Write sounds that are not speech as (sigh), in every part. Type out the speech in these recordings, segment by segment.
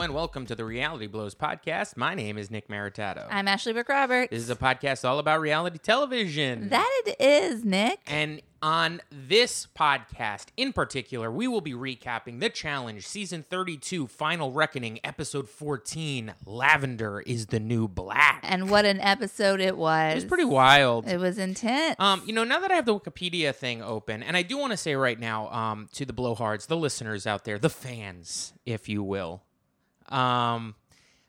Hello and welcome to the Reality Blows podcast. My name is Nick Maritato. I'm Ashley McRoberts. this is a podcast all about reality television. that it is, Nick. and on this podcast in particular, we will be recapping The Challenge Season 32 Final Reckoning Episode 14 Lavender is the New Black. And what an episode it was. It was pretty wild. It was intense. Um, you know, now that I have the Wikipedia thing open, and I do want to say right now, um, to the blowhards, the listeners out there, the fans, if you will, um,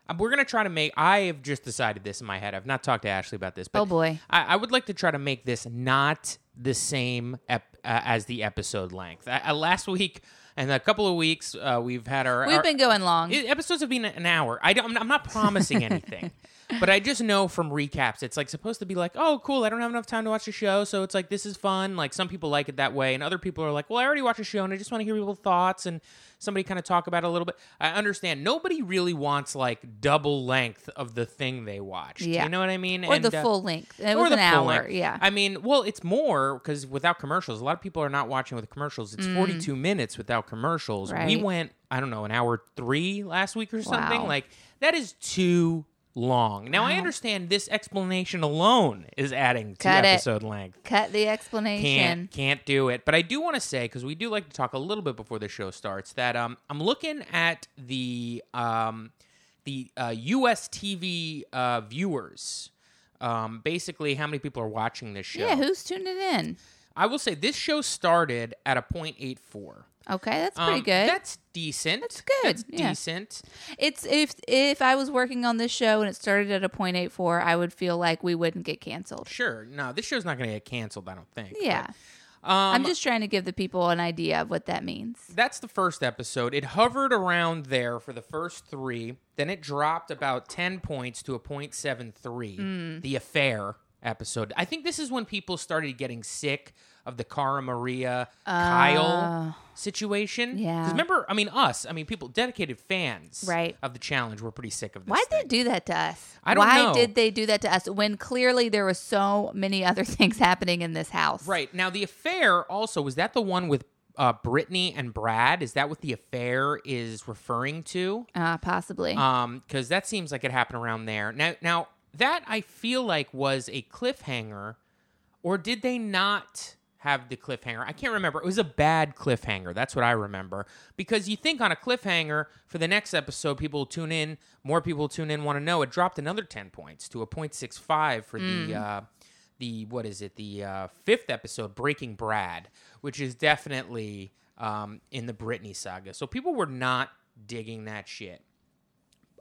uh, we're gonna try to make. I have just decided this in my head. I've not talked to Ashley about this, but Oh, boy. I, I would like to try to make this not the same ep- uh, as the episode length. I, uh, last week and a couple of weeks, uh, we've had our We've our- been going long. episodes have been an hour. I don't, I'm not promising (laughs) anything, but I just know from recaps, it's like supposed to be like, oh, cool. I don't have enough time to watch the show, so it's like this is fun. Like some people like it that way, and other people are like, well, I already watched the show, and I just want to hear people's thoughts and somebody kind of talk about it a little bit. I understand. Nobody really wants like double length of the thing they watched. Yeah. you know what I mean? or And, the uh, full length. It or was the an hour. length. Yeah. I mean, well, it's more because without commercials, a lot of people are not watching with commercials. It's 42 minutes without commercials. We Mm. Went, I don't know, an hour three last week or something. Wow. Like, that is too long. Now, I understand this explanation alone is adding to Cut it. episode length. Cut the explanation. Can't can't do it. But I do want to say because we do like to talk a little bit before the show starts that um I'm looking at the um the uh, U.S. TV uh, viewers. Um, basically, how many people are watching this show? Yeah, who's tuning in? I will say this show started at a point eight four. Okay, that's pretty Um, good. That's decent. That's good, That's yeah. decent. it's if if I was working on this show and it started at a point eight four, I would feel like we wouldn't get canceled. Sure. No, this show's not going to get canceled. I don't think. Yeah. But, um, I'm just trying to give the people an idea of what that means. That's the first episode. It hovered around there for the first three. Then it dropped about 10 points to a 0.73. Hmm. The affair episode. I think this is when people started getting sick of the Cara Maria Kyle situation. Uh, yeah. Because remember, I mean, us, I mean, people, dedicated fans Right. of the challenge were pretty sick of this. Why'd they do that to us? I don't Why know. did they do that to us when clearly there were so many (laughs) other things happening in this house? Right. Now, the affair also, was that the one with uh, Britni and Brad? Is that what the affair is referring to? Uh, possibly. um because that seems like it happened around there now now that i feel like was a cliffhanger or did they not have the cliffhanger? I can't remember. It was a bad cliffhanger. That's what i remember. Because you think on a cliffhanger for the next episode people will tune in more people will tune in want to know. It dropped another 10 points to a 0.65 for the uh the what is it? The uh, fifth episode breaking brad which is definitely um, in the Britni saga. So people were not digging that shit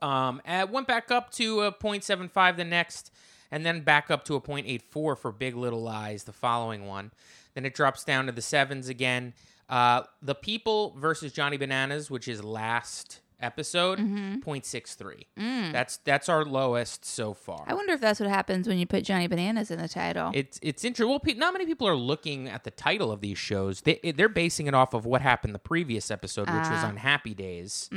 um, and went back up to a 0.75 the next, and then back up to a 0.84 for Big Little Lies, the following one. Then it drops down to the sevens again. Uh, the People versus Johnny Bananas, which is last episode, 0.63. That's that's our lowest so far. I wonder if that's what happens when you put Johnny Bananas in the title. It's it's interesting. Well, pe- not many people are looking at the title of these shows. They they're basing it off of what happened the previous episode, which was Ah. on Happy Days.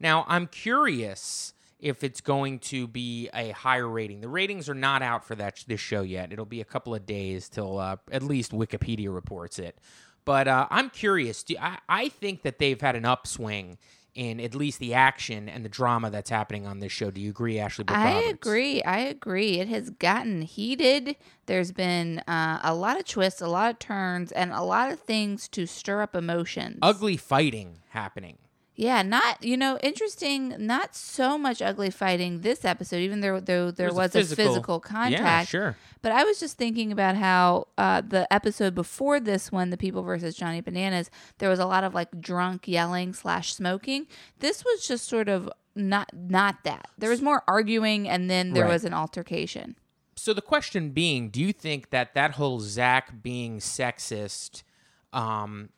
Now, I'm curious if it's going to be a higher rating. The ratings are not out for that this show yet. It'll be a couple of days till uh, at least Wikipedia reports it. But uh, I'm curious. Do, I I think that they've had an upswing. In at least the action and the drama that's happening on this show. Do you agree, Ashley? Brooke I Roberts? agree. I agree. It has gotten heated. There's been uh, a lot of twists, a lot of turns, and a lot of things to stir up emotions. Ugly fighting happening. Yeah, not you know interesting. Not so much ugly fighting this episode, even though though there There's was a physical- physical, contact. Yeah, sure. But I was just thinking about how uh, the episode before this one, the people versus Johnny Bananas, there was a lot of like drunk yelling slash smoking. This was just sort of not not that. There was more arguing, and then there Right. was an altercation. So the question being, do you think that that whole Zach being sexist um,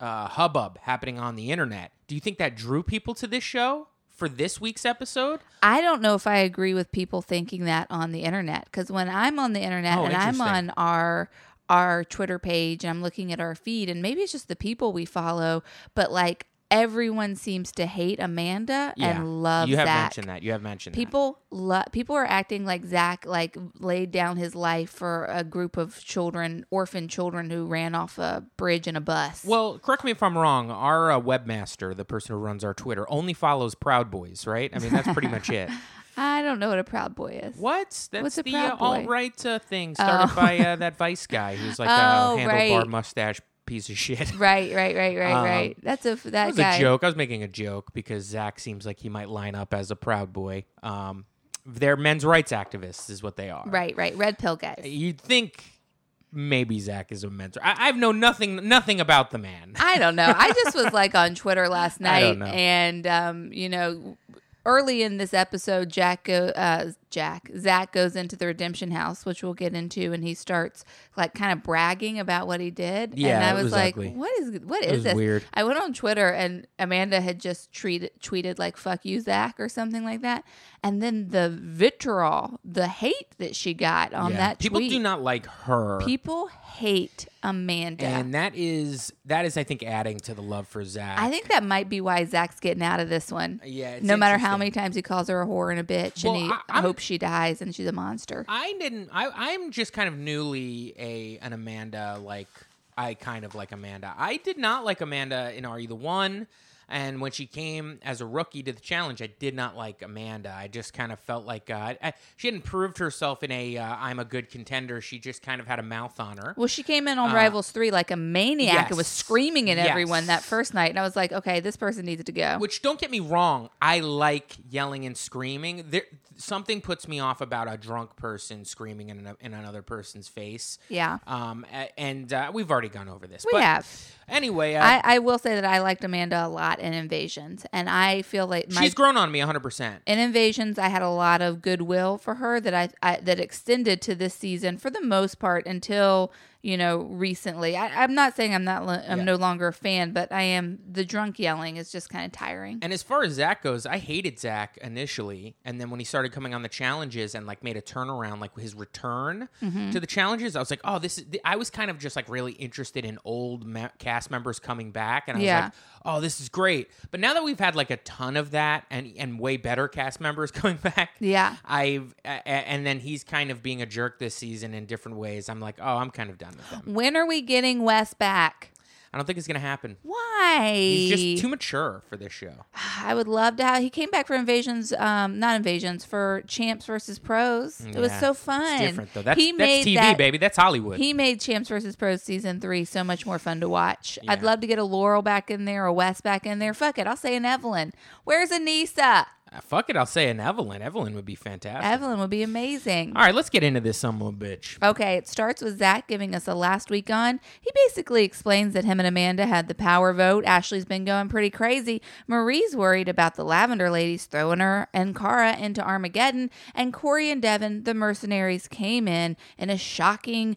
uh, hubbub happening on the internet, do you think that drew people to this show for this week's episode? I don't know if I agree with people thinking that on the internet because when I'm on the internet Oh, and I'm on our our Twitter page and I'm looking at our feed and maybe it's just the people we follow, but like everyone seems to hate Amanda and love You have Zach. mentioned that. You have mentioned that. People people are acting like Zach like laid down his life for a group of children, orphan children who ran off a bridge in a bus. Well, correct me if I'm wrong. Our uh, webmaster, the person who runs our Twitter, only follows Proud Boys, right? I mean, that's pretty much it. (laughs) I don't know what a proud boy is. What? That's What's a the Proud uh, Boy? alt right uh, thing started Oh. by uh, (laughs) that Vice guy who's like Oh, a handlebar right. mustache piece of shit. (laughs) Right, right, right, right, Um, right. That's a that was guy. a joke. I was making a joke because Zach seems like he might line up as a Proud Boy. Um, they're men's rights activists, is what they are. Right, right. Red pill guys. You'd think maybe Zach is a mentor. I, I've known nothing, nothing about the man. I don't know. I just was like on (laughs) Twitter last night, and um, you know, early in this episode, Jack go, uh, Jack Zach goes into the redemption house, which we'll get into, and he starts like kind of bragging about what he did. Yeah, and I was, was like, ugly. "What is what is this?" weird. I went on Twitter, and Amanda had just tweeted tweeted like "fuck you, Zach" or something like that, and then the vitriol, the hate that she got on Yeah. that People tweet. do not like her. People hate Amanda. and that is that is I think adding to the love for Zach. I think that might be why Zach's getting out of this one. Yeah, it's no matter how many times he calls her a whore and a bitch, Well, and he I- hopes she dies and she's a monster. I didn't. I I'm just kind of newly a an Amanda like I kind of like Amanda. I did not like Amanda in Are You the One. And when she came as a rookie to the challenge, I did not like Amanda. I just kind of felt like uh, I, she hadn't proved herself in a uh, I'm a good contender. She just kind of had a mouth on her. well, she came in on Uh, Rivals 3 like a maniac and was screaming at Yes. everyone that first night. And I was like, okay, this person needs to go. Which don't get me wrong, I like yelling and screaming. There, something puts me off about a drunk person screaming in, an, in another person's face. yeah. Um, and uh, we've already gone over this. We but have. Anyway, uh, I, I will say that I liked Amanda a lot in Invasions. And I feel like my she's grown on me 100%. in Invasions, I had a lot of goodwill for her that I, I that extended to this season for the most part until you know recently. I, I'm not saying I'm not lo- I'm Yeah. no longer a fan, but I am. The drunk yelling is just kind of tiring. And as far as Zach goes, I hated Zach initially, and then when he started coming on the challenges and like made a turnaround, like his return Mm-hmm. to the challenges, I was like, oh, this is. I was kind of just like really interested in old ma- cast members coming back, and I was Yeah. like, oh, this is great. But now that we've had like a ton of that, and and way better cast members (laughs) coming back, Yeah. I've a- and then he's kind of being a jerk this season in different ways. I'm like, oh, I'm kind of done with him. When are we getting Wes back? I don't think it's gonna happen. Why? He's just too mature for this show. (sighs) I would love to have. He came back for Invasions, um, not Invasions, for Champs versus Pros. It was so fun. It's different though. That's, he that's made TV, that, baby. That's Hollywood. He made Champs versus Pros season three so much more fun to watch. I'd love to get a Laurel back in there, a Wes back in there. Fuck it, I'll say an Evelyn. Where's Anissa? Fuck it, I'll say an Evelyn. Evelyn would be fantastic. Evelyn would be amazing. All right, let's get into this some little bitch. Okay, it starts with Zach giving us a last week on. He basically explains that him and Amanda had the power vote. Ashley's been going pretty crazy. Marie's worried about the Lavender ladies throwing her and Cara into Armageddon. And Corey and Devin, the mercenaries, came in in a shocking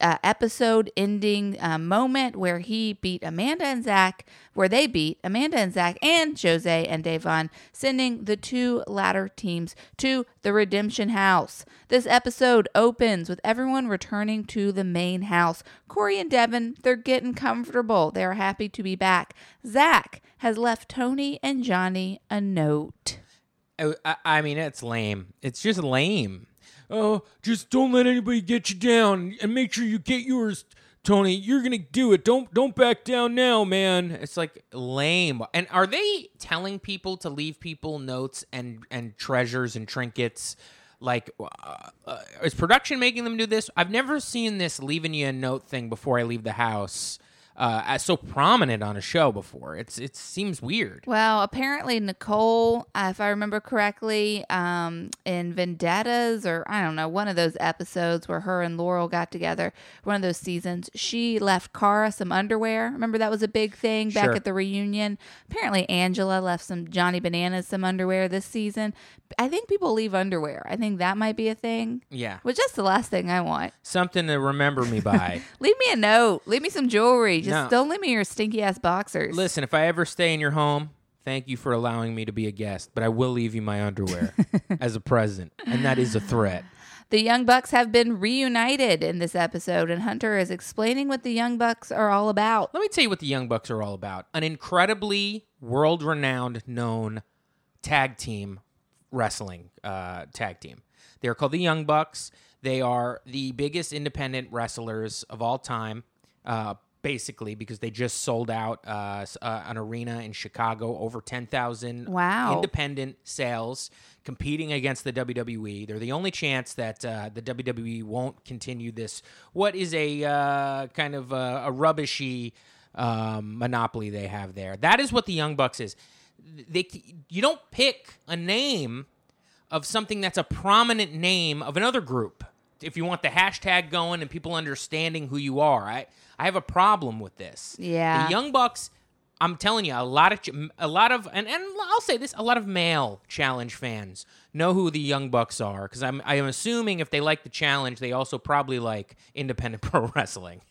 uh, episode ending uh, moment where he beat Amanda and Zach, where they beat Amanda and Zach and Jose and Davonne, sending the two latter teams to the Redemption House. This episode opens with everyone returning to the main house. Corey and Devin, they're getting comfortable. They are happy to be back. Zach has left Tony and Johnny a note. I, I- I mean, it's lame. It's just lame. Oh, just don't let anybody get you down, and make sure you get yours, Tony. You're gonna do it. Don't don't back down now, man. It's like lame. And are they telling people to leave people notes and and treasures and trinkets? Like, uh, uh, is production making them do this? I've never seen this leaving you a note thing before I leave the house. Uh, as so prominent on a show before. It's it seems weird. Well, apparently Nicole, uh, if I remember correctly, um, in Vendettas or I don't know, one of those episodes where her and Laurel got together, one of those seasons, she left Cara some underwear. Remember that was a big thing back Sure. at the reunion. Apparently Angela left some Johnny Bananas some underwear this season. I think people leave underwear. I think that might be a thing. Yeah, Which that's the last thing I want. something to remember me (laughs) by. Leave me a note. Leave me some jewelry. Just No. don't leave me your stinky ass boxers. Listen, if I ever stay in your home, thank you for allowing me to be a guest, but I will leave you my underwear (laughs) as a present, and that is a threat. The Young Bucks have been reunited in this episode, and Hunter is explaining what the Young Bucks are all about. Let me tell you what the Young Bucks are all about. An incredibly world renowned, known tag team wrestling uh, tag team. They're called the Young Bucks. They are the biggest independent wrestlers of all time, uh, basically, because they just sold out uh, uh, an arena in Chicago, over 10,000 Wow. independent sales, competing against the WWE. They're the only chance that uh, the WWE won't continue this, what is a uh, kind of a, a rubbishy um, monopoly they have there. That is what the Young Bucks is. They, you don't pick a name of something that's a prominent name of another group. If you want the hashtag going and people understanding who you are, I I have a problem with this. Yeah. the Young Bucks. I'm telling you, a lot of a lot of and, and I'll say this, a lot of male challenge fans know who the Young Bucks are because I'm I am assuming if they like the challenge, they also probably like independent (laughs) pro wrestling.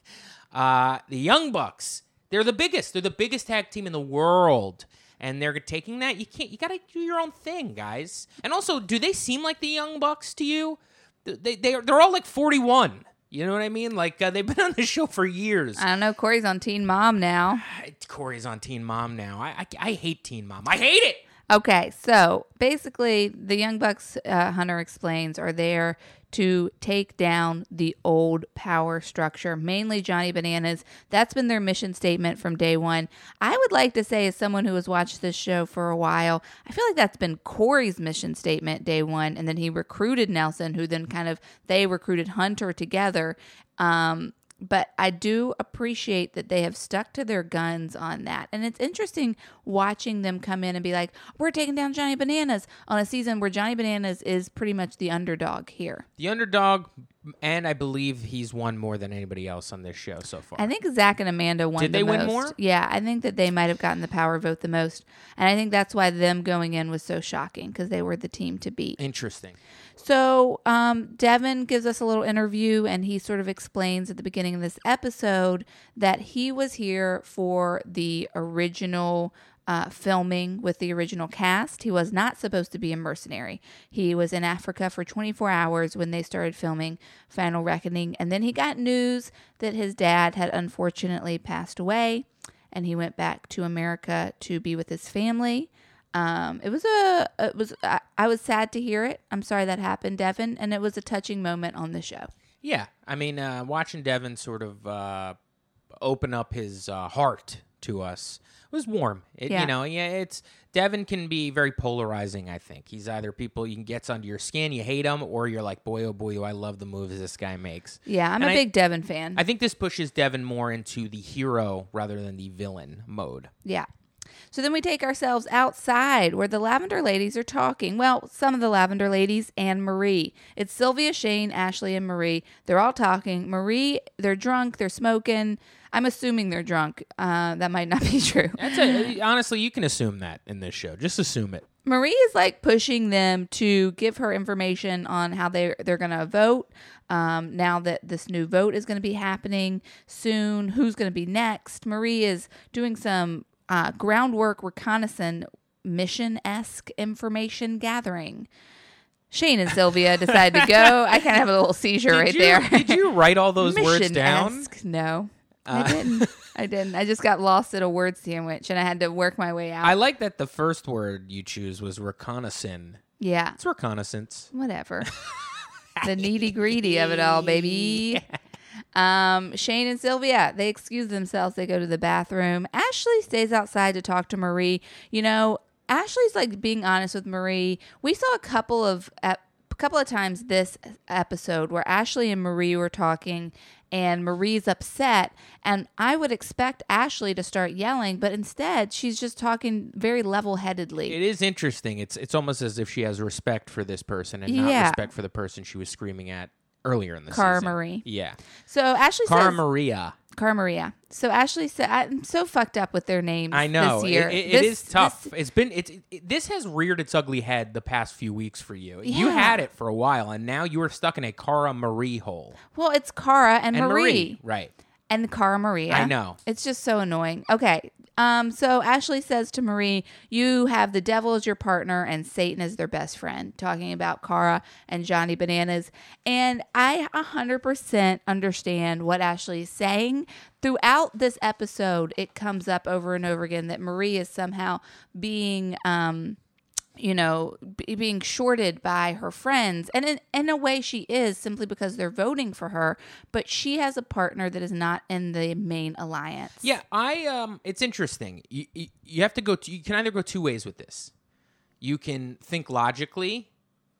Uh, the Young Bucks, they're the biggest. They're the biggest tag team in the world. And they're taking that. You can't. You got to do your own thing, guys. And also, do they seem like the Young Bucks to you? They they are, they're all like forty one. You know what I mean? Like uh, they've been on the show for years. I don't know. Corey's on Teen Mom now. (sighs) Corey's on Teen Mom now. I, I I hate Teen Mom. I hate it. Okay, so basically, the Young Bucks, uh, Hunter explains, are there to take down the old power structure, mainly Johnny Bananas. That's been their mission statement from day one. I would like to say, as someone who has watched this show for a while, I feel like that's been Corey's mission statement day one, and then he recruited Nelson, who then kind of they recruited Hunter together. Um, but I do appreciate that they have stuck to their guns on that. And it's interesting watching them come in and be like, we're taking down Johnny Bananas on a season where Johnny Bananas is pretty much the underdog here. The underdog, and I believe he's won more than anybody else on this show so far. I think Zach and Amanda won Did the they win most. more? Yeah, I think that they might have gotten the power vote the most. And I think that's why them going in was so shocking because they were the team to beat. Interesting. So, um, Devin gives us a little interview and he sort of explains at the beginning of this episode that he was here for the original uh, filming with the original cast. He was not supposed to be a mercenary. He was in Africa for 24 hours when they started filming Final Reckoning. And then he got news that his dad had unfortunately passed away and he went back to America to be with his family. Um, it was a, it was, I, I was sad to hear it. I'm sorry that happened, Devin, and it was a touching moment on the show. Yeah, I mean, uh, watching Devin sort of uh, open up his uh, heart to us It was warm. It, Yeah. You know, yeah, it's Devin can be very polarizing. I think he's either people you can gets under your skin, you hate him, or you're like, boy, oh boy, I love the moves this guy makes. Yeah, I'm And a I- big Devin fan. I think this pushes Devin more into the hero rather than the villain mode. yeah. So then we take ourselves outside where the Lavender ladies are talking. Well, some of the Lavender ladies and Marie. It's Sylvia, Shane, Ashley, and Marie. They're all talking. Marie, they're drunk, they're smoking. I'm assuming they're drunk. Uh, that might not (laughs) be true. That's a, honestly, you can assume that in this show. Just assume it. Marie is like pushing them to give her information on how they they're going to vote. Um, now that this new vote is going to be happening soon, who's going to be next? Marie is doing some uh, groundwork reconnaissance mission esque information gathering. Shane and Sylvia (laughs) decide to go. I kind of have a little seizure Did right you, there. did you write all those words down? Uh, No, I didn't. I didn't. I just got lost at a word sandwich, and I had to work my way out. I like that the first word you choose was reconnaissance. yeah. It's reconnaissance. whatever. (laughs) the needy greedy of it all, baby. Um, Shane and Sylvia, they excuse themselves. They go to the bathroom. Ashley stays outside to talk to Marie. You know, Ashley's like being honest with Marie. We saw a couple of a couple of times this episode where Ashley and Marie were talking and Marie's upset and I would expect Ashley to start yelling, but instead she's just talking very level-headedly. It is interesting. It's it's almost as if she has respect for this person and not Yeah. respect for the person she was screaming at earlier in the Cara season. Marie. Yeah. so Ashley Cara says Maria. Cara Maria. So Ashley said, "I'm so fucked up with their names." I know. This year. It, it- it This- is tough. this- it's been it's it, this has reared its ugly head the past few weeks for you. You had it for a while and now you are stuck in a Cara Marie hole. well, it's Cara and, And Marie. Marie. Right. And the Cara Maria. I know. It's just so annoying. Okay. Um, so Ashley says to Marie, You have the devil as your partner and Satan as their best friend, talking about Cara and Johnny Bananas. And I 100% understand what Ashley is saying. Throughout this episode, it comes up over and over again that Marie is somehow being. Um, you know, b- being shorted by her friends. And in, in a way, she is simply because they're voting for her, but she has a partner that is not in the main alliance. Yeah, I um it's interesting. You, you you have to go to, you can either go two ways with this. You can think logically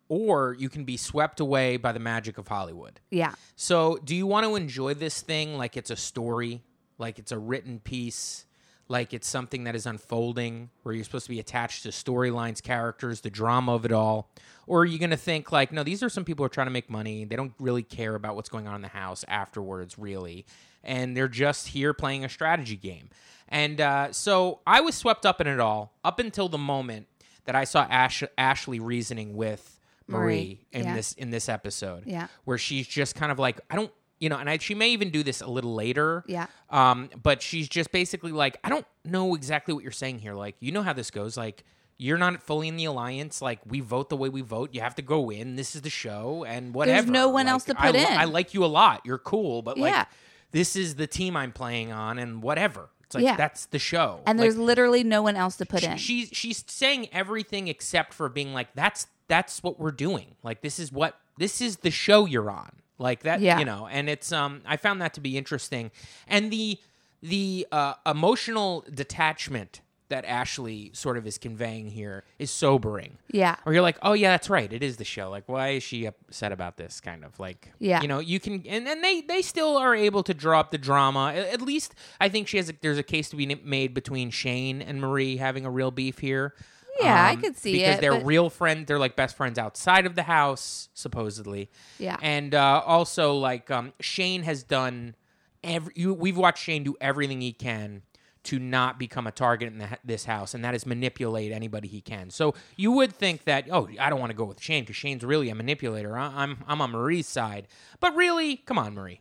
or you can be swept away by the magic of Hollywood. Yeah. So, do you want to enjoy this thing like it's a story, like it's a written piece, like it's something that is unfolding, where you're supposed to be attached to storylines, characters, the drama of it all? Or are you going to think, like, no, these are some people who are trying to make money. They don't really care about what's going on in the house afterwards, really. And they're just here playing a strategy game. And uh, so I was swept up in it all up until the moment that I saw Ash- Ashley reasoning with Marie, Marie, in yeah. this in this episode Yeah. where she's just kind of like I don't you know and I, she may even do this a little later. Yeah. um but she's just basically like I don't know exactly what you're saying here. Like you know how this goes. Like you're not fully in the alliance. Like we vote the way we vote. You have to go in. This is the show and whatever. There's no one Like, else to put li- in. I like you a lot. You're cool but like Yeah. this is the team I'm playing on and whatever. It's like Yeah. that's the show. And Like, there's literally no one else to put in. she's she's saying everything except for being like that's that's what we're doing. Like this is what this is the show you're on like that Yeah. you know and it's um i found that to be interesting. And the the uh, emotional detachment that ashley sort of is conveying here is sobering. Yeah. or you're like oh yeah that's right. It is the show. Like why is she upset about this? Kind of like Yeah. you know you can and, and they they still are able to draw up the drama. At least i think she has a, there's a case to be made between shane and marie having a real beef here Yeah, I Um, could see it. because it, they're but- real friends they're like best friends outside of the house supposedly Yeah. and uh, also like um, shane has done every you, we've watched shane do everything he can to not become a target in the, this house, and that is manipulate anybody he can. So you would think that, oh, I don't want to go with Shane because Shane's really a manipulator. I- I'm I'm on Marie's side, but really, come on, Marie.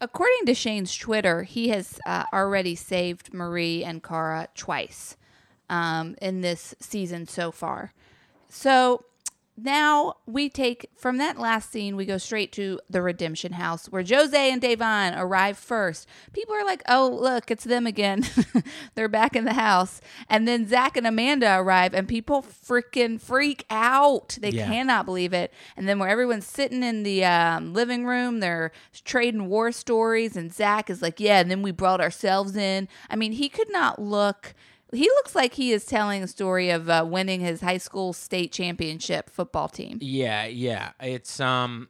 According to Shane's Twitter, he has uh, already saved Marie and Cara twice um, in this season so far. So now we take from that last scene, we go straight to the Redemption House where Jose and Devon arrive first. People are like, oh, look, it's them again. (laughs) They're back in the house. And then Zach and Amanda arrive, and people freaking freak out. They Yeah. cannot believe it. And then where everyone's sitting in the um, living room, they're trading war stories, and Zach is like, yeah, and then we brought ourselves in. I mean, he could not look. He looks like he is telling a story of uh, winning his high school state championship football team. Yeah, yeah. It's um,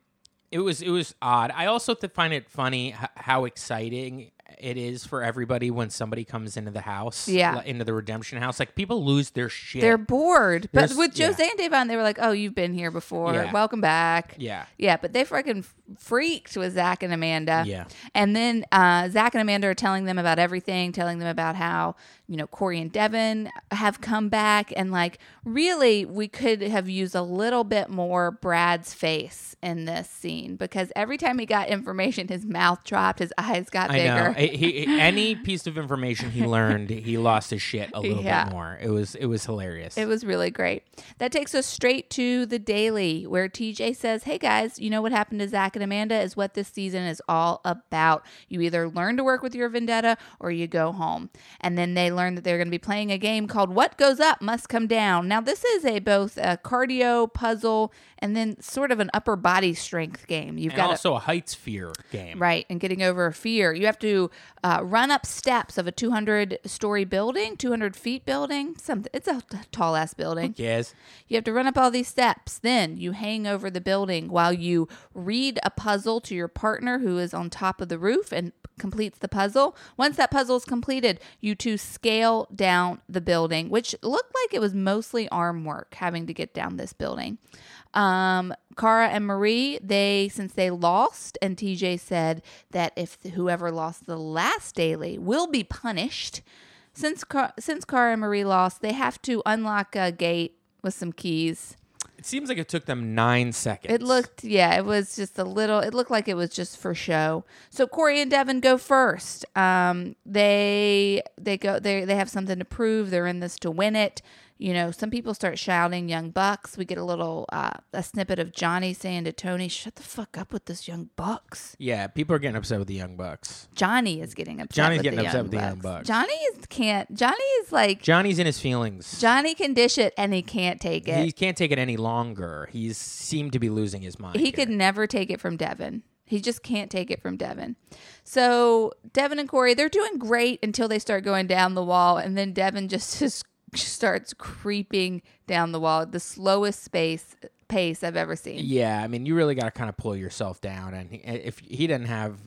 it was it was odd. I also th- find it funny h- how exciting it is for everybody when somebody comes into the house. Yeah. into the redemption house. Like people lose their shit. They're bored. But There's- with yeah. Jose and Devon, they were like, oh, you've been here before. Yeah. Welcome back. yeah. Yeah, but they freaking freaked with Zach and Amanda. Yeah. And then uh, Zach and Amanda are telling them about everything, telling them about how, you know, Corey and Devin have come back. And like, really, we could have used a little bit more Brad's face in this scene because every time he got information, his mouth dropped, his eyes got I know. bigger. He, he- any piece of information he (laughs) learned, he lost his shit a little Yeah. bit more. It was it was hilarious. It was really great. That takes us straight to the daily, where TJ says, Hey guys, you know what happened to Zach and Amanda is what this season is all about. You either learn to work with your vendetta or you go home. And then they learn that they're going to be playing a game called What Goes Up Must Come Down. Now, this is a both a cardio puzzle and then sort of an upper body strength game. You've and got also a heights fear game. Right, and getting over a fear. You have to uh, run up steps of a 200 story building, 200 feet building. Something. It's a tall ass building. Yes. You have to run up all these steps. Then you hang over the building while you read a puzzle to your partner who is on top of the roof and completes the puzzle. Once that puzzle is completed, you two scale down the building, which looked like it was mostly arm work having to get down this building. Um, Cara and Marie, they since they lost, and TJ said that if whoever lost the last daily will be punished. Since Car- since Cara and Marie lost, they have to unlock a gate with some keys. It seems like it took them nine seconds. It looked, yeah, it was just a little. It looked like it was just for show. So Corey and Devin go first. Um, they they go they they have something to prove. They're in this to win it. You know, some people start shouting "Young Bucks." We get a little uh, a snippet of Johnny saying to Tony, "Shut the fuck up with this Young Bucks." Yeah, people are getting upset with the Young Bucks. Johnny is getting upset. Johnny's with getting the upset Young with the Young Bucks. Johnny is can't. Johnny is like Johnny's in his feelings. Johnny can dish it and he can't take it. he can't take it any longer. He's seemed to be losing his mind. He here. could never take it from Devin. He just can't take it from Devin. So Devin and Corey, they're doing great until they start going down the wall, and then Devin just, (laughs) just starts creeping down the wall at the slowest space pace I've ever seen. Yeah, I mean, you really got to kind of pull yourself down, and he, if he didn't have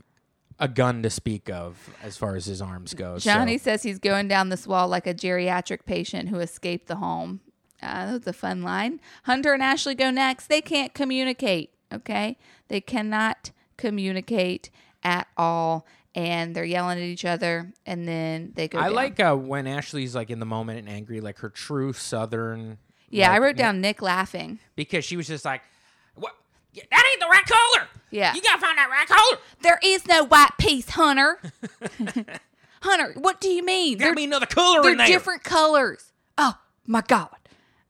a gun to speak of as far as his arms go, so- Johnny says he's going down this wall like a geriatric patient who escaped the home. Uh, that was a fun line. Hunter and Ashley go next. They can't communicate. Okay, they cannot communicate at all, and they're yelling at each other, and then they go. I down. like uh, when Ashley's like in the moment and angry, like her true Southern. Yeah, I wrote down Nick laughing. because she was just like, "What? That ain't the right color. Yeah. you gotta find that right color. There is no white piece, Hunter. (laughs) Hunter, what do you mean? There be another color they're in there. different colors. Oh my god.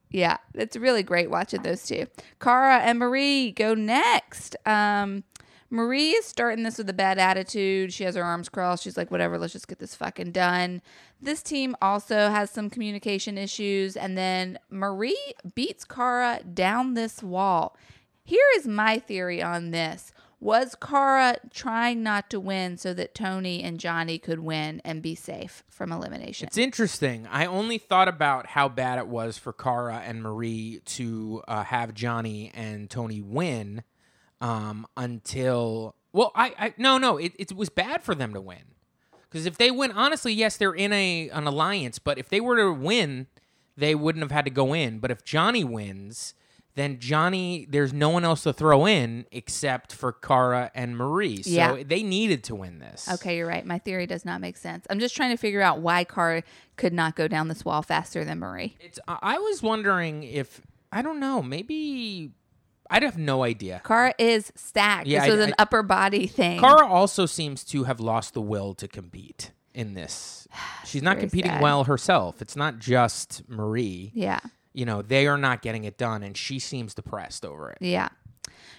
Yeah, it's really great watching those two. Cara and Marie go next. Um, Marie is starting this with a bad attitude. She has her arms crossed. She's like, whatever, let's just get this fucking done. This team also has some communication issues. And then Marie beats Cara down this wall. Here is my theory on this. Was Cara trying not to win so that Tony and Johnny could win and be safe from elimination? It's interesting. I only thought about how bad it was for Cara and Marie to uh, have Johnny and Tony win um, until. Well, I, I no no it, it was bad for them to win because if they win, honestly, yes, they're in a an alliance, but if they were to win, they wouldn't have had to go in. But if Johnny wins, then Johnny, there's no one else to throw in except for Cara and Marie. So Yeah. they needed to win this. Okay, you're right. My theory does not make sense. I'm just trying to figure out why Cara could not go down this wall faster than Marie. It's. I was wondering if I don't know. Maybe I'd have no idea. Cara is stacked. Yeah, this was an I- upper body thing. Cara also seems to have lost the will to compete in this. (sighs) She's not competing sad. well herself. It's not just Marie. yeah, You know, they are not getting it done, and she seems depressed over it. yeah.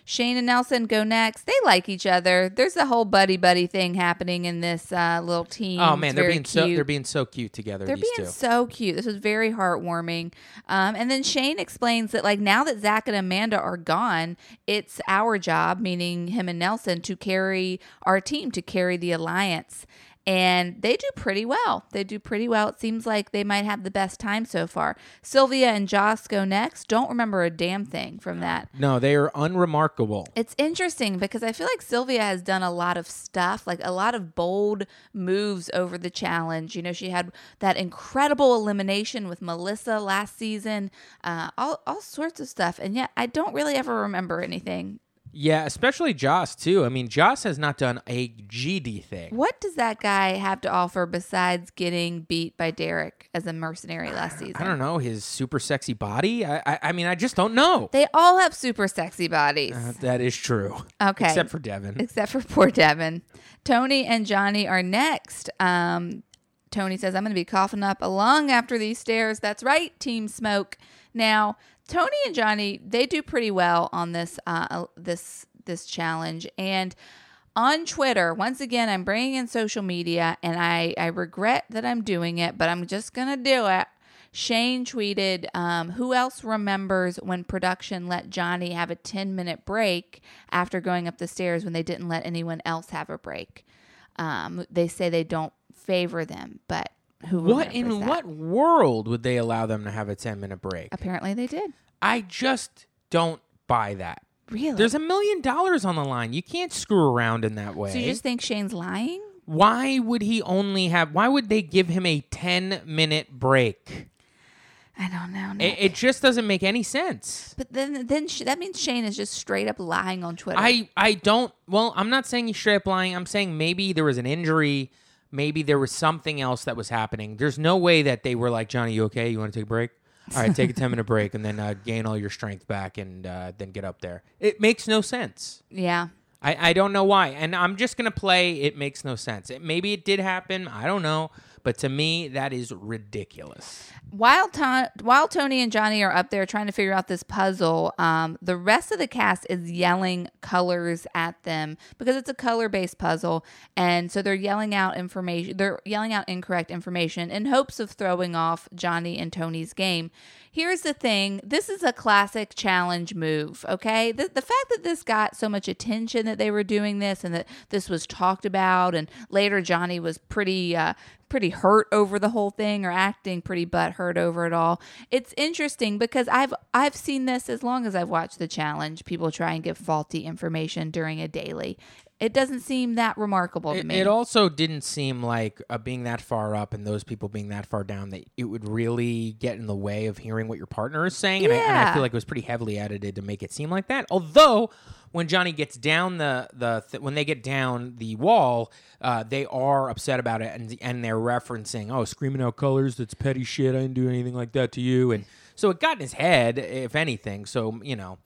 Shane and Nelson go next. They like each other. There's a whole buddy buddy thing happening in this uh, little team. Oh man, they're being so cute. they're being so cute together. They're these being two. so cute. This was very heartwarming. Um, and then Shane explains that, like, now that Zach and Amanda are gone, it's our job, meaning him and Nelson, to carry our team, to carry the alliance. And they do pretty well. They do pretty well. It seems like they might have the best time so far. Sylvia and Joss go next. Don't remember a damn thing from that. no, they are unremarkable. It's interesting because I feel like Sylvia has done a lot of stuff, like a lot of bold moves over the challenge. You know, she had that incredible elimination with Melissa last season, uh, all, all sorts of stuff. And yet I don't really ever remember anything. Yeah, especially Joss too. I mean, Joss has not done a GD thing. What does that guy have to offer besides getting beat by Derek as a mercenary last season? I don't know his super sexy body. I, I, I mean, I just don't know. They all have super sexy bodies. Uh, that is true. Okay. Except for Devin. except for poor Devin. Tony and Johnny are next. Um, Tony says, I'm going to be coughing up a lung after these stairs. That's right, Team Smoke. Now, Tony and Johnny, they do pretty well on this uh, this this challenge. And on Twitter, once again, I'm bringing in social media, and I, I regret that I'm doing it, but I'm just going to do it. Shane tweeted, um, Who else remembers when production let Johnny have a 10 minute break after going up the stairs when they didn't let anyone else have a break? Um, they say they don't favor them, but who What in that? what world would they allow them to have a 10 minute break? Apparently they did. I just don't buy that. Really? There's a million dollars on the line. You can't screw around in that way. so you just think Shane's lying? why would he only have why would they give him a 10 minute break? I don't know. It, it just doesn't make any sense. but then, then sh- that means Shane is just straight up lying on Twitter. I I don't well, I'm not saying he's straight up lying. I'm saying maybe there was an injury, maybe there was something else that was happening. There's no way that they were like, "Johnny, you okay? You want to take a break?" all right, take a 10 minute break and then uh, gain all your strength back and uh, then get up there. It makes no sense. Yeah. I, I don't know why. And I'm just going to play it makes no sense. It, maybe it did happen. I don't know. But to me, that is ridiculous. While, while Tony and Johnny are up there trying to figure out this puzzle, um, the rest of the cast is yelling colors at them because it's a color based puzzle. And so they're yelling out information, they're yelling out incorrect information in hopes of throwing off Johnny and Tony's game. Here's the thing this is a classic challenge move, okay? The, the fact that this got so much attention that they were doing this and that this was talked about, and later Johnny was pretty. Uh, pretty hurt over the whole thing or acting pretty butthurt over it all. It's interesting because I've I've seen this as long as I've watched the challenge. People try and give faulty information during a daily. It doesn't seem that remarkable to It, me. it also didn't seem like uh, being that far up and those people being that far down that it would really get in the way of hearing what your partner is saying. And, I, and I feel like it was pretty heavily edited to make it seem like that. Although when Johnny gets down the the th- when they get down the wall, uh, they are upset about it and and they're referencing, oh, screaming out colors. That's petty shit. I didn't do anything like that to you. And so it got in his head, if anything. So you know,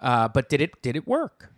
uh, but did it did it work?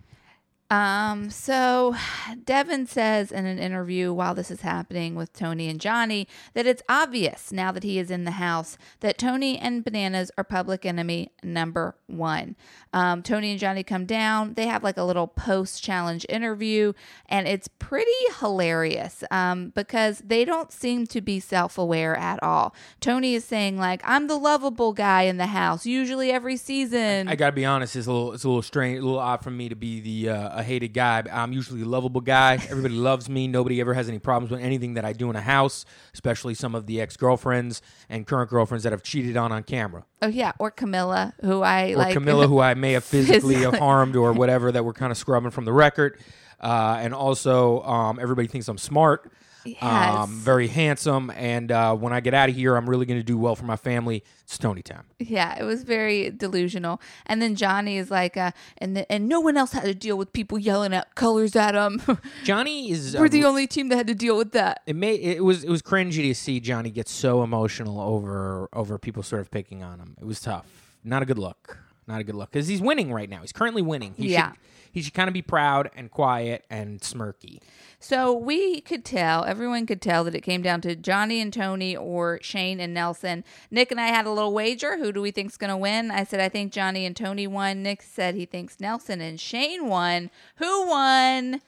Um, so (sighs) Devin says in an interview while this is happening with Tony and Johnny that it's obvious now that he is in the house that Tony and Bananas are public enemy number one. Um, Tony and Johnny come down. They have like a little post challenge interview, and it's pretty hilarious um, because they don't seem to be self aware at all. Tony is saying, like, I'm the lovable guy in the house, usually every season. I gotta be honest, it's a little it's a little strange, a little odd for me to be the uh, a hated guy. I'm usually a lovable guy. Everybody (laughs) loves me. Nobody ever has any problems with anything that I do in a house, especially some of the ex girlfriends and current girlfriends that have cheated on on camera, Oh yeah, or Camila, who I or like. Camila, who I may have (laughs) physically Physically. harmed or whatever that we're kind of scrubbing from the record. Uh, and also, um, everybody thinks I'm smart, Yes. um, very handsome, and uh, when I get out of here, I'm really going to do well for my family. It's Tony time. yeah, it was very delusional. And then Johnny is like, uh, and the, and no one else had to deal with people yelling out colors at them. (laughs) Johnny is We're the only team that had to deal with that. it made it was it was cringy to see Johnny get so emotional over over people sort of picking on him. It was tough. Not a good look. Not a good look because he's winning right now. He's currently winning. He Yeah. Should, he should kind of be proud and quiet and smirky. So we could tell, everyone could tell that it came down to Johnny and Tony or Shane and Nelson. Nick and I had a little wager. Who do we think's going to win? I said I think Johnny and Tony won. Nick said he thinks Nelson and Shane won. Who won?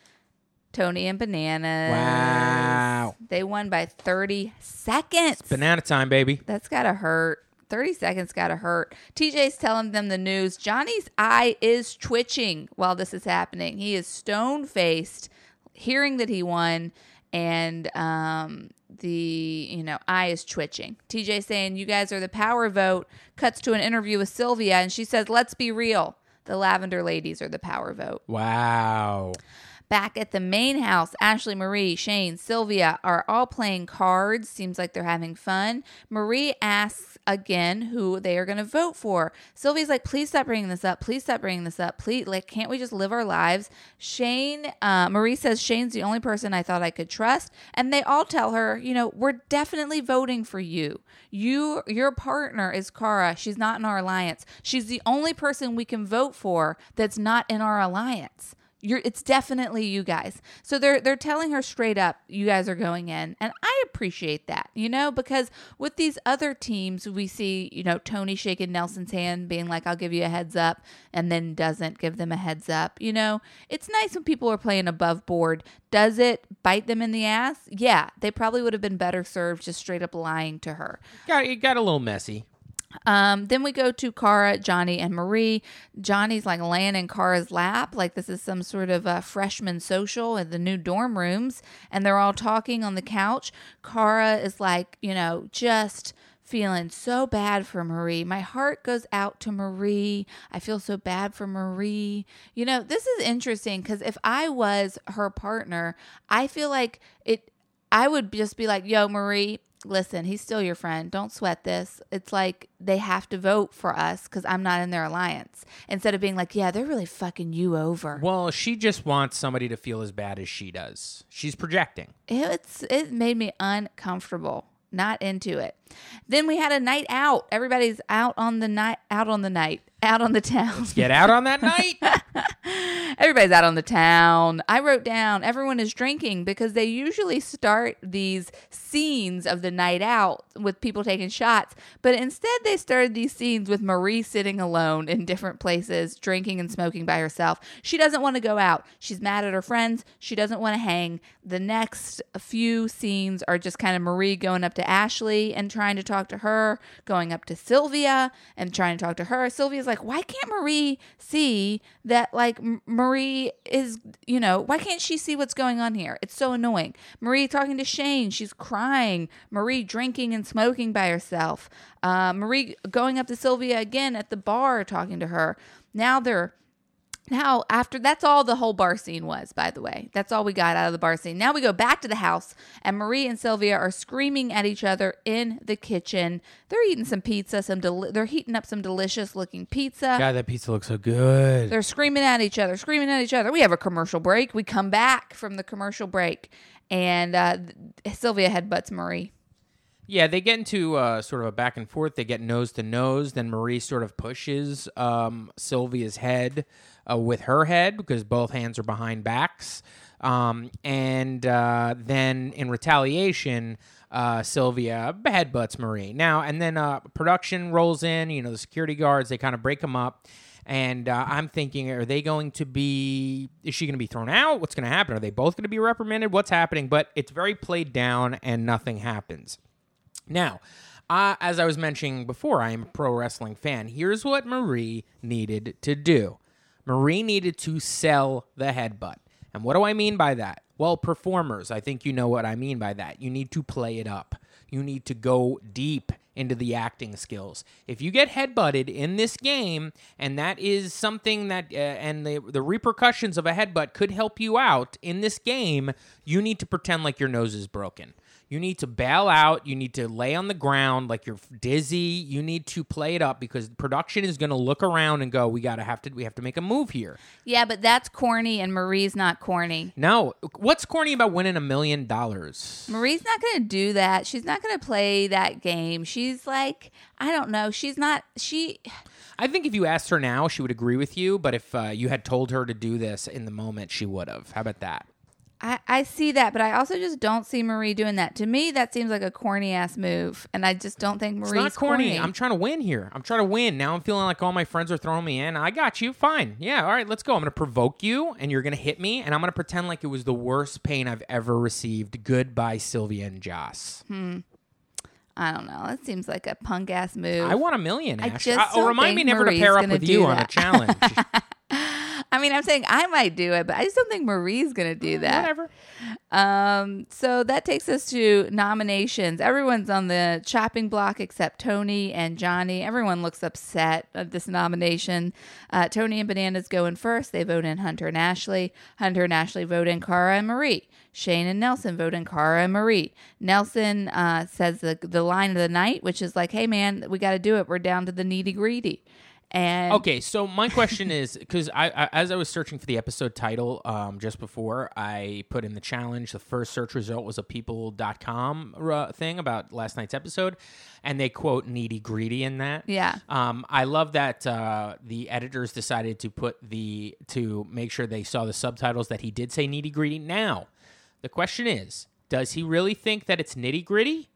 Tony and Bananas. Wow. They won by 30 seconds. Banana time, baby. That's gotta hurt. 30 seconds gotta hurt. TJ's telling them the news. Johnny's eye is twitching while this is happening. He is stone faced, hearing that he won, and um, the you know eye is twitching. TJ saying, "You guys are the power vote." Cuts to an interview with Sylvia, and she says, "Let's be real. The Lavender Ladies are the power vote." Wow. Back at the main house, Ashley, Marie, Shane, Sylvia are all playing cards. Seems like they're having fun. Marie asks again who they are going to vote for. Sylvia's like, please stop bringing this up. Please stop bringing this up. Please, like, can't we just live our lives? Shane, uh, Marie says Shane's the only person I thought I could trust. And they all tell her, you know, we're definitely voting for you. You, your partner is Cara. She's not in our alliance. She's the only person we can vote for that's not in our alliance you're it's definitely you guys. So they're they're telling her straight up you guys are going in. And i appreciate that you know because with these other teams we see you know tony shaking nelson's hand being like i'll give you a heads up and then doesn't give them a heads up you know? It's nice when people are playing above board. Does it bite them in the ass? Yeah they probably would have been better served just straight up lying to her. Got it got a little messy. Um, then we go to Cara, Johnny, and Marie. Johnny's like laying in Cara's lap, like this is some sort of a freshman social in the new dorm rooms, and they're all talking on the couch. Cara is like, you know, just feeling so bad for Marie. My heart goes out to Marie. I feel so bad for Marie. You know, this is interesting because if I was her partner, I feel like it I would just be like, yo, Marie, listen, he's still your friend. Don't sweat this. It's like they have to vote for us because I'm not in their alliance. Instead of being like, yeah, they're really fucking you over. Well, she just wants somebody to feel as bad as she does. She's projecting. It's it made me uncomfortable. Not into it. Then we had a night out. Everybody's out on the night, out on the night, out on the town. Let's Get out on that night. (laughs) Everybody's out on the town. I wrote down everyone is drinking because they usually start these scenes of the night out with people taking shots, but instead they started these scenes with Marie sitting alone in different places, drinking and smoking by herself. She doesn't want to go out. She's mad at her friends. She doesn't want to hang. The next few scenes are just kind of Marie going up to Ashley and trying to talk to her, going up to Sylvia and trying to talk to her. Sylvia's like, why can't Marie see that, like, Marie is, you know, why can't she see what's going on here? It's so annoying. Marie talking to Shane, she's crying. Marie drinking and smoking by herself. Uh, Marie going up to Sylvia again at the bar talking to her. Now they're now, after that's all the whole bar scene was, by the way. That's all we got out of the bar scene. Now we go back to the house, and Marie and Sylvia are screaming at each other in the kitchen. They're eating some pizza. Some deli- they're heating up some delicious looking pizza. God, that pizza looks so good. They're screaming at each other, screaming at each other. We have a commercial break. We come back from the commercial break, and uh, Sylvia headbutts Marie. Yeah, they get into uh, sort of a back and forth. They get nose to nose. Then Marie sort of pushes um, Sylvia's head uh, with her head because both hands are behind backs. Um, and uh, then in retaliation, uh, Sylvia headbutts Marie. Now, and then uh, production rolls in, you know, the security guards, they kind of break them up. And uh, I'm thinking, are they going to be? Is she going to be thrown out? What's going to happen? Are they both going to be reprimanded? What's happening? But it's very played down, and nothing happens. Now, uh, as I was mentioning before, I am a pro wrestling fan. Here's what Marie needed to do Marie needed to sell the headbutt. And what do I mean by that? Well, performers, I think you know what I mean by that. You need to play it up, you need to go deep into the acting skills. If you get headbutted in this game, and that is something that, uh, and the, the repercussions of a headbutt could help you out in this game, you need to pretend like your nose is broken. You need to bail out. You need to lay on the ground like you're dizzy. You need to play it up because production is going to look around and go, "We got to have to. We have to make a move here." Yeah, but that's corny, and Marie's not corny. No, what's corny about winning a million dollars? Marie's not going to do that. She's not going to play that game. She's like, I don't know. She's not. She. I think if you asked her now, she would agree with you. But if uh, you had told her to do this in the moment, she would have. How about that? I, I see that, but I also just don't see Marie doing that. To me, that seems like a corny ass move, and I just don't think Marie's It's not corny. corny. I'm trying to win here. I'm trying to win. Now I'm feeling like all my friends are throwing me in. I got you. Fine. Yeah. All right. Let's go. I'm going to provoke you, and you're going to hit me, and I'm going to pretend like it was the worst pain I've ever received. Goodbye, Sylvia and Joss. I don't know. That seems like a punk ass move. I want a million. I just Uh, oh, don't remind me never Marie's to pair up gonna with you on a challenge. (laughs) (laughs) I mean, I'm saying I might do it, but I just don't think Marie's going to do that. Whatever. Um, so that takes us to nominations. Everyone's on the chopping block except Tony and Johnny. Everyone looks upset at this nomination. Uh, Tony and Bananas go in first. They vote in Hunter and Ashley. Hunter and Ashley vote in Cara and Marie. Shane and Nelson vote in Cara and Marie. Nelson uh, says the the line of the night, which is like, "Hey man, we got to do it. We're down to the needy greedy." And Okay, so my question (laughs) is because I, I, as I was searching for the episode title um, just before, I put in the challenge. The first search result was a people.com uh, thing about last night's episode, and they quote needy greedy in that. Yeah. Um, I love that uh, the editors decided to put the to make sure they saw the subtitles that he did say needy greedy. Now, the question is, does he really think that it's nitty gritty?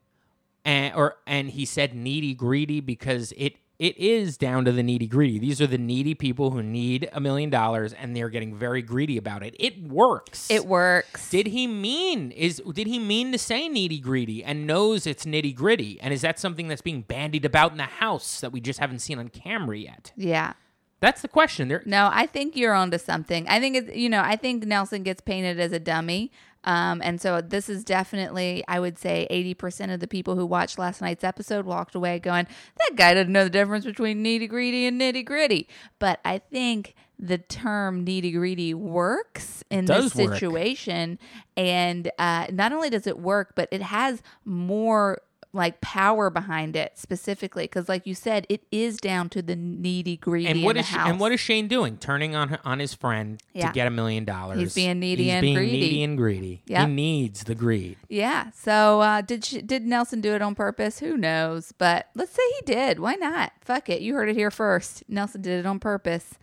and or and he said needy greedy because it it is down to the needy greedy. These are the needy people who need a million dollars and they're getting very greedy about it. It works. it works. did he mean is did he mean to say needy greedy and knows it's nitty gritty? And is that something that's being bandied about in the house that we just haven't seen on camera yet? yeah. That's the question. There No, I think you're onto something. I think it's you know, I think Nelson gets painted as a dummy. Um, and so this is definitely, I would say, 80% of the people who watched last night's episode walked away going, that guy doesn't know the difference between nitty gritty and nitty gritty. But I think the term nitty gritty works in this does work. situation. And uh, not only does it work, but it has more like power behind it specifically because like you said it is down to the needy greedy And what is house. and what is Shane doing? Turning on on his friend Yeah. to get a million dollars. He's being needy He's and being greedy. needy and greedy. Yep. He needs the greed. yeah so uh did she, did nelson do it on purpose who knows but let's say he did why not fuck it you heard it here first nelson did it on purpose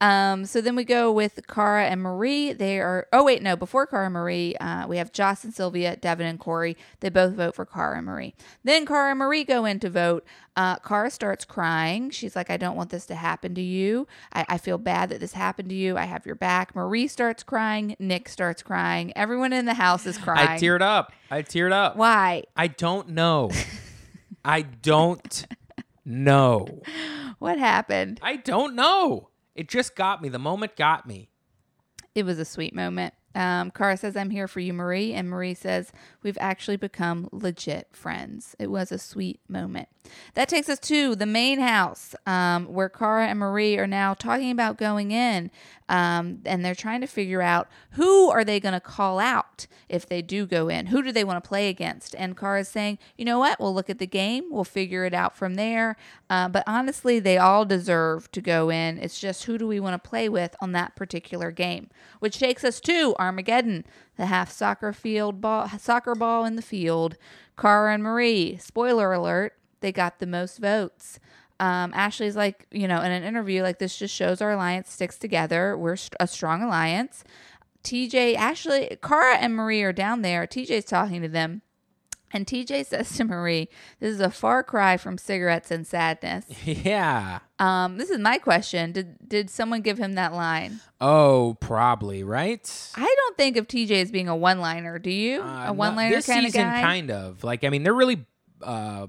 um, so then we go with Cara and Marie. They are, oh, wait, no, before Cara and Marie, uh, we have Joss and Sylvia, Devin and Corey. They both vote for Cara and Marie. Then Cara and Marie go in to vote. Uh, Cara starts crying. She's like, I don't want this to happen to you. I, I feel bad that this happened to you. I have your back. Marie starts crying. Nick starts crying. Everyone in the house is crying. I teared up. I teared up. Why? I don't know. I don't (laughs) know. What happened? I don't know. It just got me. The moment got me. It was a sweet moment. Um, Cara says, I'm here for you, Marie. And Marie says, We've actually become legit friends. It was a sweet moment. That takes us to the main house um, where Cara and Marie are now talking about going in. Um, and they're trying to figure out who are they going to call out if they do go in? Who do they want to play against? And Cara's saying, you know what? We'll look at the game. We'll figure it out from there. Uh, but honestly, they all deserve to go in. It's just who do we want to play with on that particular game? Which takes us to Armageddon, the half soccer field ball, soccer ball in the field. Cara and Marie. Spoiler alert: they got the most votes. Um, Ashley's like, you know, in an interview, like this just shows our alliance sticks together. We're a strong alliance. TJ, Ashley, Cara, and Marie are down there. TJ's talking to them. And TJ says to Marie, This is a far cry from cigarettes and sadness. (laughs) Yeah. Um, this is my question. Did did someone give him that line? Oh, probably right. I don't think of TJ as being a one liner. Do you? Uh, a one liner kind of season, guy? kind of like. I mean, they're really uh,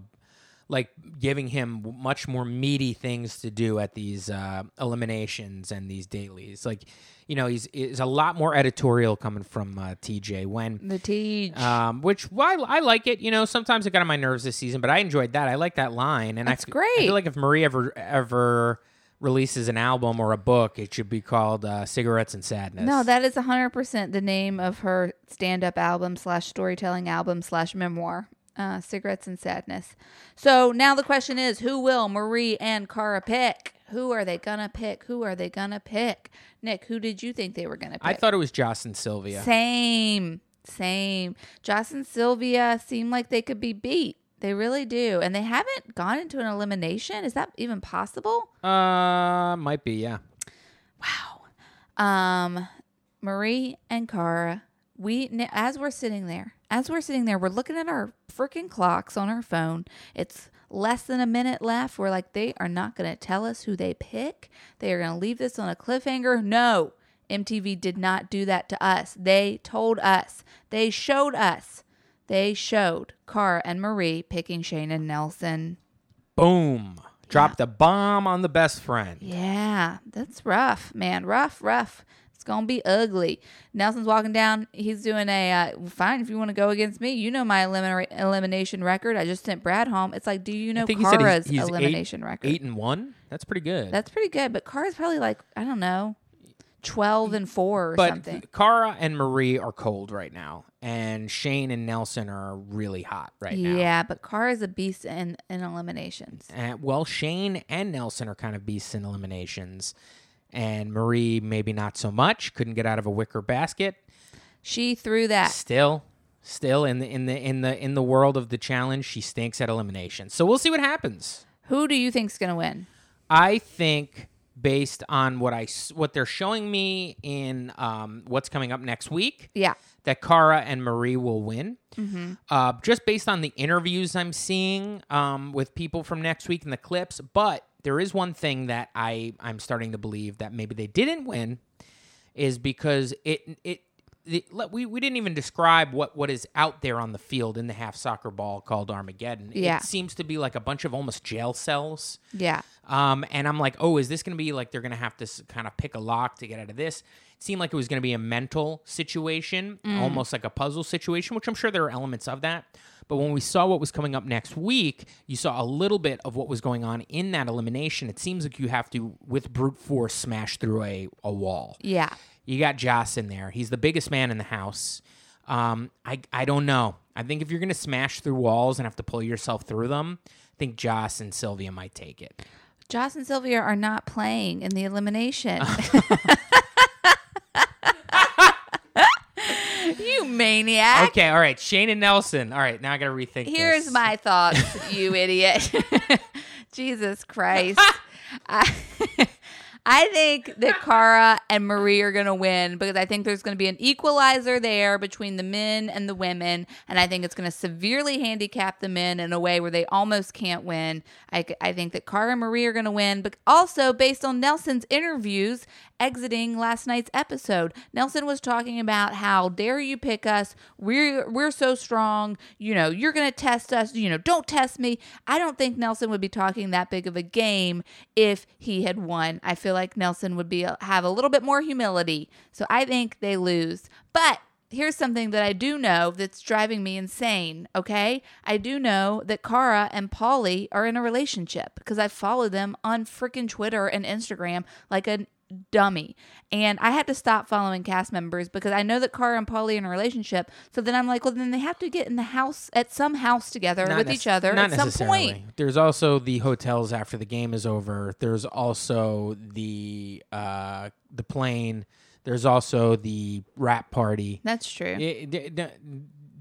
like giving him much more meaty things to do at these uh, eliminations and these dailies. Like, you know, he's is a lot more editorial coming from uh, TJ when. the TJ. Um, which well, I, I like it. You know, sometimes it got on my nerves this season, but I enjoyed that. I like that line, and That's I, great. I feel like if Marie ever ever releases an album or a book, it should be called uh, "Cigarettes and Sadness." no, that is hundred percent the name of her stand up album slash storytelling album slash memoir. Uh, Cigarettes and Sadness. So now the question is who will Marie and Cara pick? Who are they gonna pick? Who are they gonna pick? Nick, who did you think they were gonna pick? I thought it was Joss and Sylvia. Same, same. Joss and Sylvia seem like they could be beat. They really do. And they haven't gone into an elimination. Is that even possible? Uh, might be, yeah. Wow. Um, Marie and Cara, we as we're sitting there, as we're sitting there, we're looking at our freaking clocks on our phone. It's less than a minute left. We're like, they are not going to tell us who they pick. They are going to leave this on a cliffhanger. No, MTV did not do that to us. They told us. They showed us. They showed Cara and Marie picking Shane and Nelson. Boom. Dropped a bomb on the best friend. Yeah, that's rough, man. Rough, rough. Gonna be ugly. Nelson's walking down. He's doing a uh, fine. If you want to go against me, you know my elimina- elimination record. I just sent Brad home. It's like, do you know I think he said Cara's he's, he's elimination eight, record? eight and one. That's pretty good. That's pretty good. But Cara's probably like I don't know, twelve and four or but something. Cara and Marie are cold right now, and Shane and Nelson are really hot right now. Yeah, but Cara's a beast in in eliminations. Uh, well, Shane and Nelson are kind of beasts in eliminations, and Marie maybe not so much. Couldn't get out of a wicker basket. She threw that. Still, still in the in the in the in the world of the challenge, she stinks at elimination. So we'll see what happens. Who do you think's gonna win? I think based on what I what they're showing me in um, what's coming up next week, Yeah. that Cara and Marie will win. Mm-hmm. Uh, just based on the interviews I'm seeing um, with people from next week and the clips. But there is one thing that I I'm starting to believe that maybe they didn't win is because it it. the- we, we didn't even describe what, what is out there on the field in the half soccer ball called Armageddon. Yeah. It seems to be like a bunch of almost jail cells. Yeah. Um, and I'm like, oh, is this going to be like they're going to have to s- kind of pick a lock to get out of this? It seemed like it was going to be a mental situation, almost like a puzzle situation, which I'm sure there are elements of that. But when we saw what was coming up next week, you saw a little bit of what was going on in that elimination. It seems like you have to, with brute force, smash through a, a wall. Yeah. You got Joss in there. He's the biggest man in the house. Um, I I don't know. I think if you're going to smash through walls and have to pull yourself through them, I think Joss and Sylvia might take it. Joss and Sylvia are not playing in the elimination. (laughs) (laughs) you maniac. Okay, all right. Shane and Nelson. All right, now I got to rethink Here's this. my (laughs) thoughts, you idiot. (laughs) Jesus Christ. (laughs) I, I think that Cara and Marie are going to win because I think there's going to be an equalizer there between the men and the women. And I think it's going to severely handicap the men in a way where they almost can't win. I, I think that Cara and Marie are going to win, but also based on Nelson's interviews exiting last night's episode. Nelson was talking about how dare you pick us? We're we're so strong. You know, you're going to test us. You know, don't test me. I don't think Nelson would be talking that big of a game if he had won. I feel like Nelson would be have a little bit more humility. So I think they lose. But here's something that I do know that's driving me insane, okay? I do know that Cara and Paulie are in a relationship because I follow them on freaking Twitter and Instagram like a dummy. And I had to stop following cast members because I know that Cara and Paulie are in a relationship. So then I'm like, well, then they have to get in the house at some house together Not with nec- each other not at some point. There's also the hotels after the game is over. There's also the uh, the plane. There's also the wrap party. That's true. It- d- d-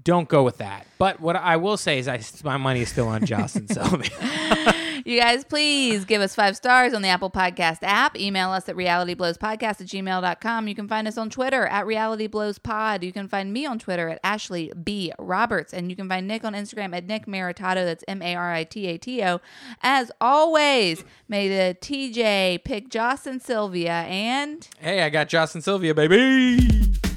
don't go with that. But what I will say is, I (laughs) my money is still on and (laughs) Sylvia. (laughs) (laughs) You guys, please give us five stars on the Apple Podcast app. Email us at realityblowspodcast at gmail.com. You can find us on Twitter at realityblowspod. You can find me on Twitter at Ashley B. Roberts. And you can find Nick on Instagram at Nick Maritato. That's M A R I T A T O. As always, may the TJ pick Joss and Sylvia and. hey, I got Joss and Sylvia, baby.